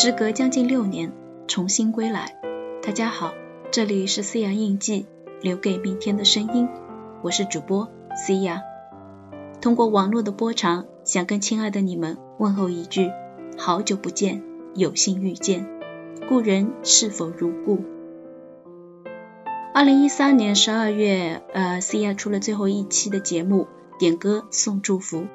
时隔将近六年，重新归来。大家好，这里是思阳印记，留给明天的声音。我是主播思阳。通过网络的波长，想跟亲爱的你们问候一句：好久不见，有幸遇见，故人是否如故？二零一三年十二月，呃，思阳出了最后一期的节目，点歌送祝福。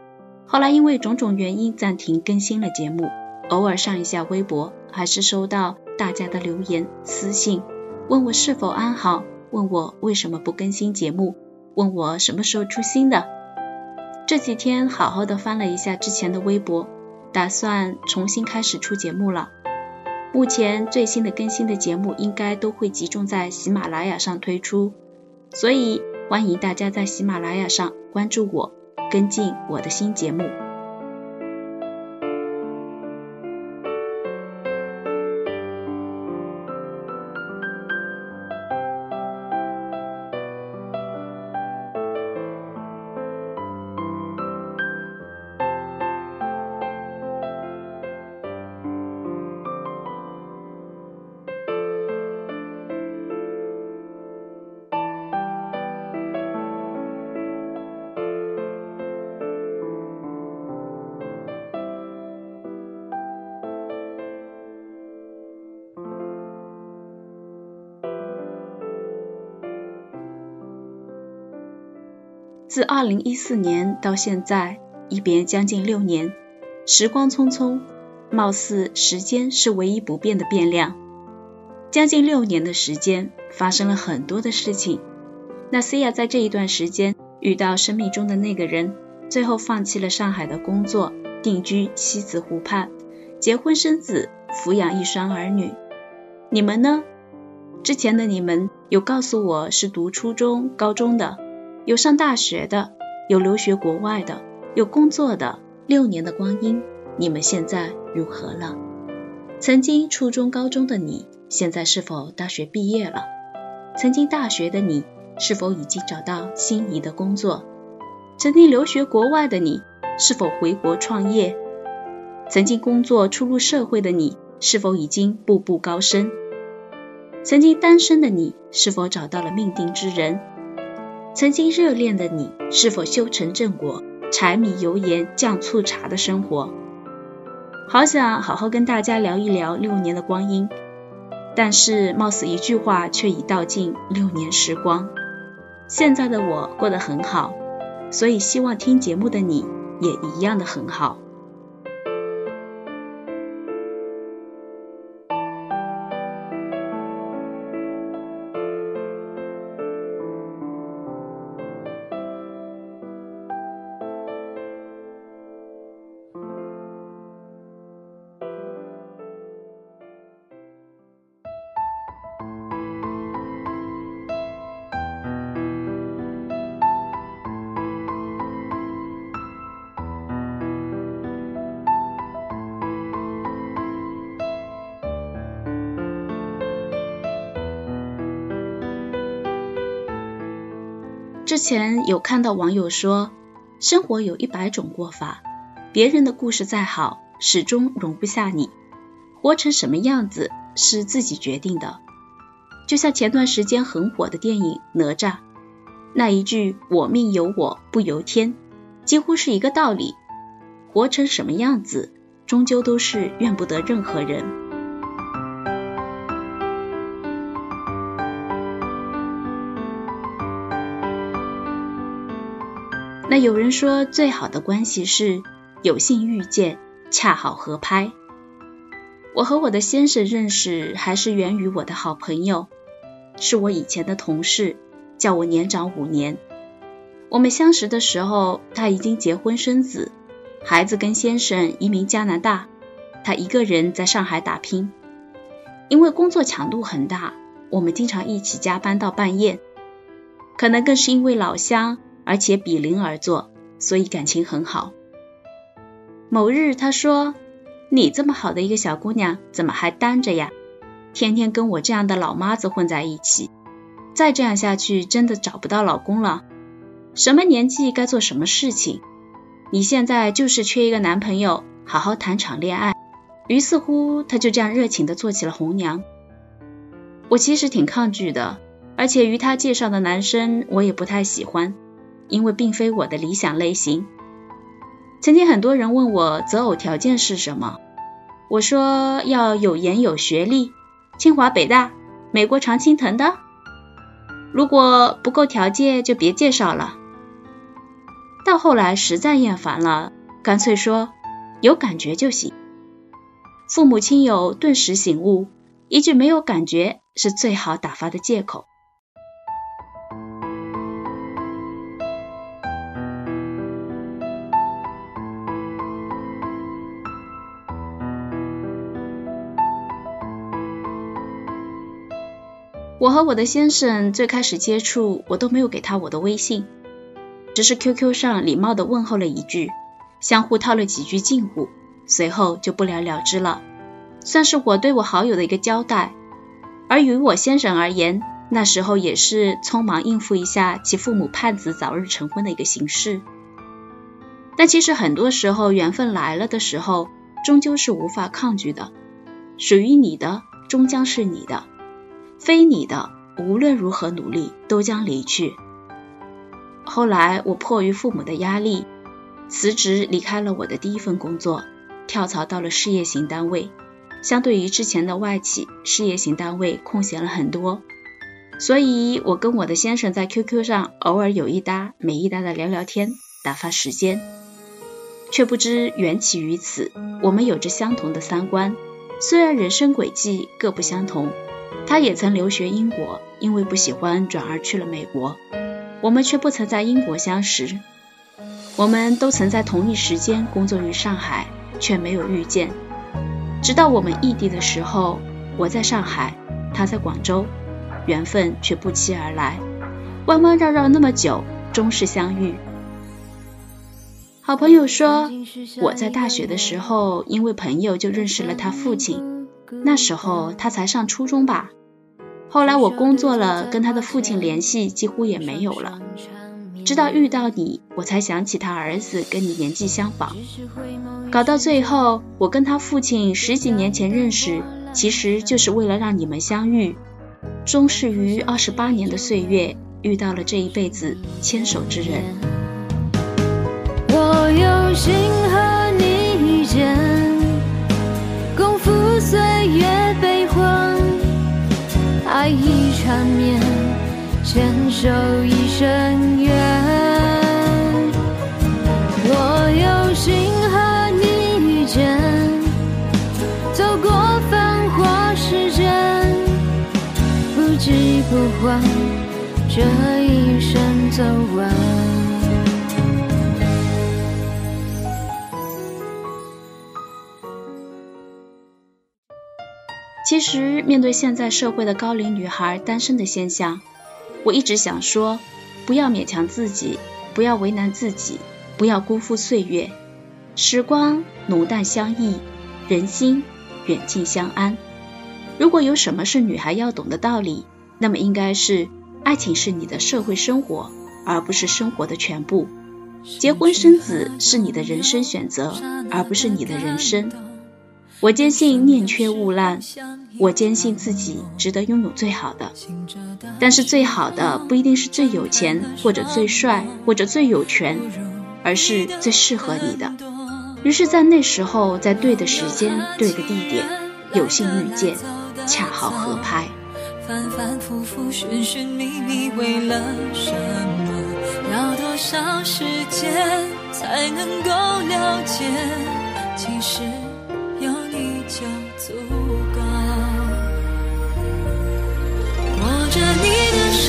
后来因为种种原因暂停更新了节目。偶尔上一下微博，还是收到大家的留言私信，问我是否安好，问我为什么不更新节目，问我什么时候出新的。这几天好好的翻了一下之前的微博，打算重新开始出节目了。目前最新的更新的节目应该都会集中在喜马拉雅上推出，所以欢迎大家在喜马拉雅上关注我，跟进我的新节目。自二零一四年到现在，一别将近六年，时光匆匆，貌似时间是唯一不变的变量。将近六年的时间，发生了很多的事情。那 C 亚在这一段时间遇到生命中的那个人，最后放弃了上海的工作，定居西子湖畔，结婚生子，抚养一双儿女。你们呢？之前的你们有告诉我是读初中、高中的。有上大学的，有留学国外的，有工作的。六年的光阴，你们现在如何了？曾经初中、高中的你，现在是否大学毕业了？曾经大学的你，是否已经找到心仪的工作？曾经留学国外的你，是否回国创业？曾经工作初入社会的你，是否已经步步高升？曾经单身的你，是否找到了命定之人？曾经热恋的你，是否修成正果？柴米油盐酱醋茶的生活，好想好好跟大家聊一聊六年的光阴，但是貌似一句话却已道尽六年时光。现在的我过得很好，所以希望听节目的你也一样的很好。之前有看到网友说，生活有一百种过法，别人的故事再好，始终容不下你。活成什么样子是自己决定的。就像前段时间很火的电影《哪吒》，那一句“我命由我不由天”，几乎是一个道理。活成什么样子，终究都是怨不得任何人。那有人说，最好的关系是有幸遇见，恰好合拍。我和我的先生认识还是源于我的好朋友，是我以前的同事，叫我年长五年。我们相识的时候，他已经结婚生子，孩子跟先生移民加拿大，他一个人在上海打拼。因为工作强度很大，我们经常一起加班到半夜，可能更是因为老乡。而且比邻而坐，所以感情很好。某日，他说：“你这么好的一个小姑娘，怎么还单着呀？天天跟我这样的老妈子混在一起，再这样下去，真的找不到老公了。什么年纪该做什么事情？你现在就是缺一个男朋友，好好谈场恋爱，于是乎，他就这样热情地做起了红娘。我其实挺抗拒的，而且于他介绍的男生我也不太喜欢，因为并非我的理想类型。曾经很多人问我择偶条件是什么，我说要有颜有学历，清华北大、美国常青藤的。如果不够条件，就别介绍了。到后来实在厌烦了，干脆说有感觉就行。父母亲友顿时醒悟，一句没有感觉是最好打发的借口。我和我的先生最开始接触，我都没有给他我的微信，只是 QQ 上礼貌的问候了一句，相互套了几句近乎。随后就不了了之了，算是我对我好友的一个交代。而于我先生而言，那时候也是匆忙应付一下其父母盼子早日成婚的一个形式。但其实很多时候，缘分来了的时候，终究是无法抗拒的。属于你的，终将是你的；非你的，无论如何努力，都将离去。后来，我迫于父母的压力，辞职离开了我的第一份工作。跳槽到了事业型单位，相对于之前的外企，事业型单位空闲了很多，所以我跟我的先生在 QQ 上偶尔有一搭没一搭的聊聊天，打发时间，却不知缘起于此。我们有着相同的三观，虽然人生轨迹各不相同，他也曾留学英国，因为不喜欢转而去了美国，我们却不曾在英国相识，我们都曾在同一时间工作于上海。却没有遇见，直到我们异地的时候，我在上海，他在广州，缘分却不期而来，弯弯绕绕那么久，终是相遇。好朋友说，我在大学的时候，因为朋友就认识了他父亲，那时候他才上初中吧。后来我工作了，跟他的父亲联系几乎也没有了。直到遇到你，我才想起他儿子跟你年纪相仿，搞到最后，我跟他父亲十几年前认识，其实就是为了让你们相遇，终是于二十八年的岁月遇到了这一辈子牵手之人。我有幸和你遇见，爱已缠绵，牵手一生缘。我有幸和你遇见，走过繁华世间，不急不缓，这一生走完。其实，面对现在社会的高龄女孩单身的现象，我一直想说：不要勉强自己，不要为难自己，不要辜负岁月。时光浓淡相宜，人心远近相安。如果有什么是女孩要懂的道理，那么应该是，爱情是你的社会生活，而不是生活的全部。结婚生子是你的人生选择，而不是你的人生。我坚信宁缺毋滥，我坚信自己值得拥有最好的。但是最好的不一定是最有钱，或者最帅，或者最有权，而是最适合你的。于是，在那时候，在对的时间、对的地点，有幸遇见，恰好合拍。反反复复，寻寻觅觅，为了什么？要多少时间才能够了解？其实就足够。握着你的手，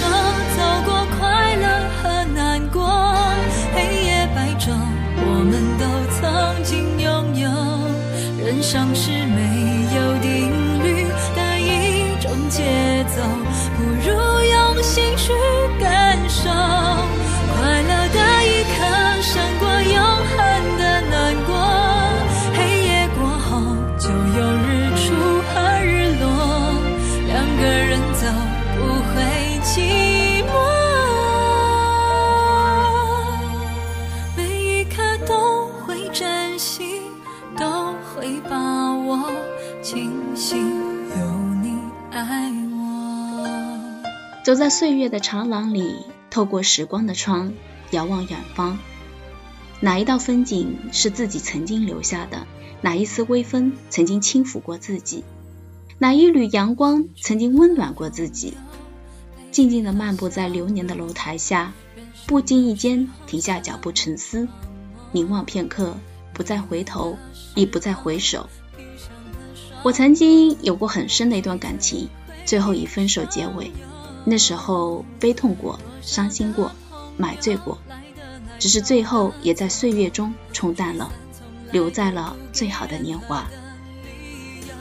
走过快乐和难过，黑夜白昼，我们都曾经拥有。人生是走在岁月的长廊里，透过时光的窗，遥望远方。哪一道风景是自己曾经留下的？哪一丝微风曾经轻抚过自己？哪一缕阳光曾经温暖过自己？静静地漫步在流年的楼台下，不经意间停下脚步沉思，凝望片刻，不再回头，亦不再回首。我曾经有过很深的一段感情，最后以分手结尾。那时候悲痛过，伤心过，买醉过，只是最后也在岁月中冲淡了，留在了最好的年华。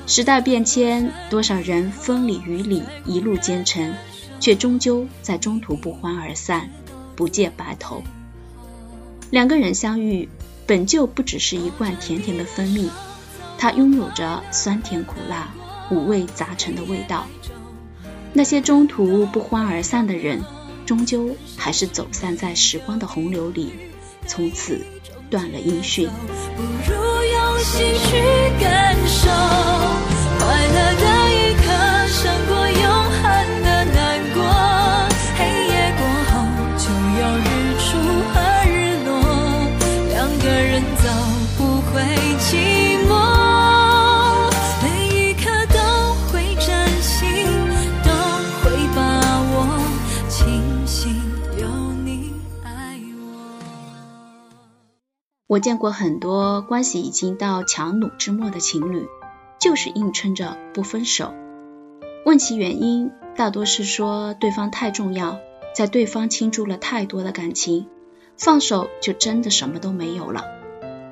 时代变迁，多少人风里雨里一路兼程，却终究在中途不欢而散，不见白头。两个人相遇，本就不只是一罐甜甜的蜂蜜，它拥有着酸甜苦辣、五味杂陈的味道。那些中途不欢而散的人，终究还是走散在时光的洪流里，从此断了音讯。不如用心去感受，我见过很多关系已经到强弩之末的情侣，就是硬撑着不分手。问其原因，大多是说对方太重要，在对方倾注了太多的感情，放手就真的什么都没有了。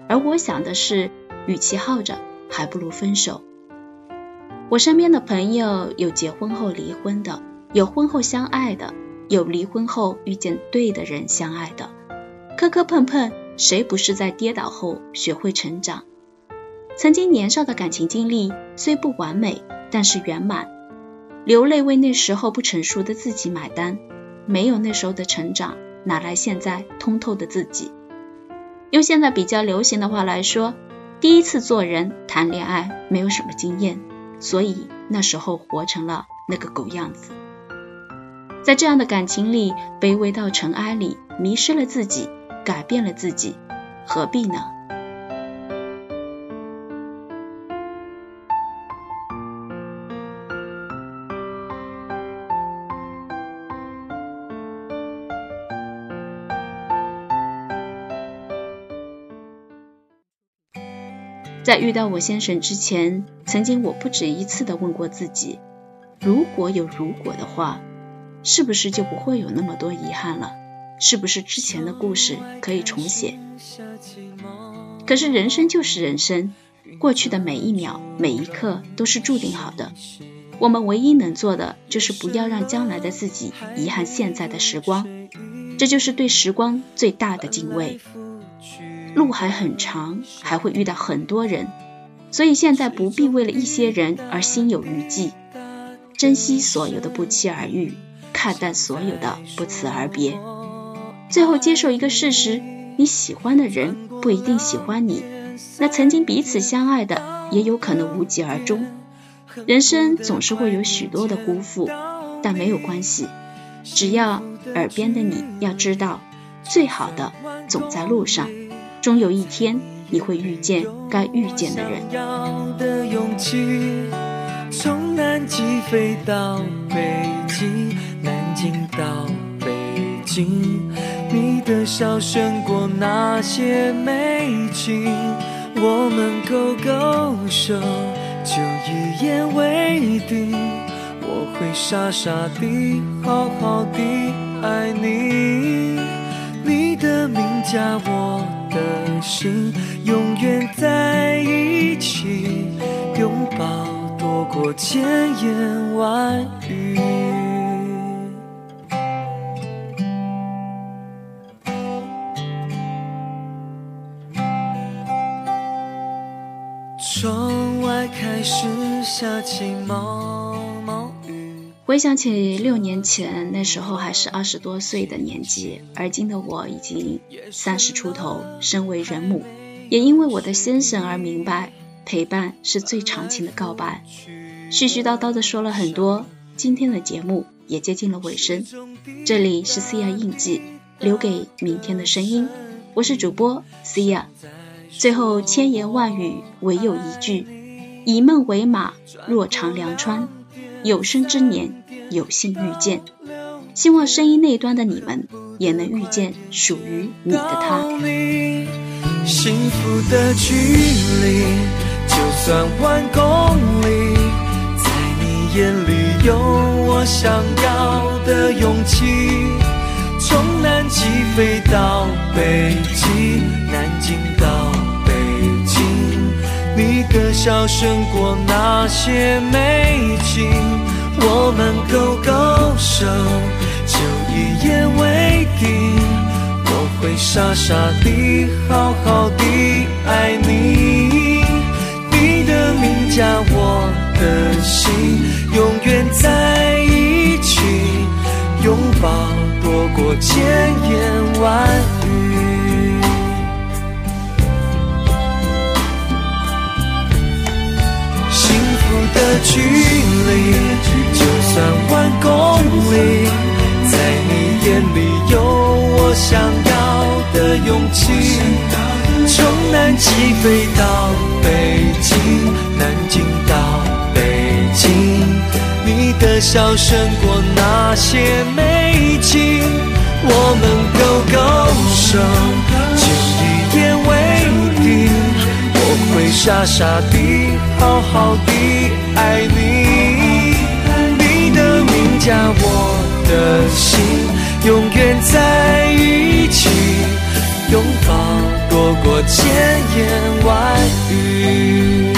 而我想的是，与其耗着，还不如分手。我身边的朋友有结婚后离婚的，有婚后相爱的，有离婚后遇见对的人相爱的，磕磕碰碰。谁不是在跌倒后学会成长？曾经年少的感情经历虽不完美，但是圆满。流泪为那时候不成熟的自己买单，没有那时候的成长，哪来现在通透的自己？用现在比较流行的话来说，第一次做人谈恋爱没有什么经验，所以那时候活成了那个狗样子。在这样的感情里，卑微到尘埃里，迷失了自己。改变了自己，何必呢？在遇到我先生之前，曾经我不止一次的问过自己：如果有如果的话，是不是就不会有那么多遗憾了？是不是之前的故事可以重写？可是人生就是人生，过去的每一秒、每一刻都是注定好的。我们唯一能做的就是不要让将来的自己遗憾现在的时光，这就是对时光最大的敬畏。路还很长，还会遇到很多人，所以现在不必为了一些人而心有余悸，珍惜所有的不期而遇，看淡所有的不辞而别。最后接受一个事实：你喜欢的人不一定喜欢你，那曾经彼此相爱的也有可能无疾而终。人生总是会有许多的辜负，但没有关系，只要耳边的你要知道，最好的总在路上，终有一天你会遇见该遇见的人。从南极飞到北极，南京到北京。你的笑胜过那些美景，我们勾勾手，就一言为定。我会傻傻地好好地爱你，你的名加我的姓，永远在一起，拥抱多过千言万语。回想起六年前，那时候还是二十多岁的年纪，而今的我已经三十出头，身为人母，也因为我的先生而明白，陪伴是最长情的告白。絮絮叨叨的说了很多，今天的节目也接近了尾声。这里是思亚印记，留给明天的声音。我是主播思亚。最后千言万语，唯有一句：以梦为马，若长梁川。有生之年，有幸遇见。希望声音那端的你们也能遇见属于你的他。幸福的距离，就算万公里，在你眼里有我想要的勇气。从南极飞到北极，南京到笑胜过那些美景。我们勾勾手，就一言为定。我会傻傻地、好好地爱你。你的名加我的心，永远在一起。拥抱多过千言万语。距离就。算万公里，在你眼里有我想要的勇气。从南极飞到北京，南京到北京，你的笑胜过那些美景。我们勾勾手，傻傻地，好好地爱你。你的名加我的心，永远在一起，拥抱多过千言万语。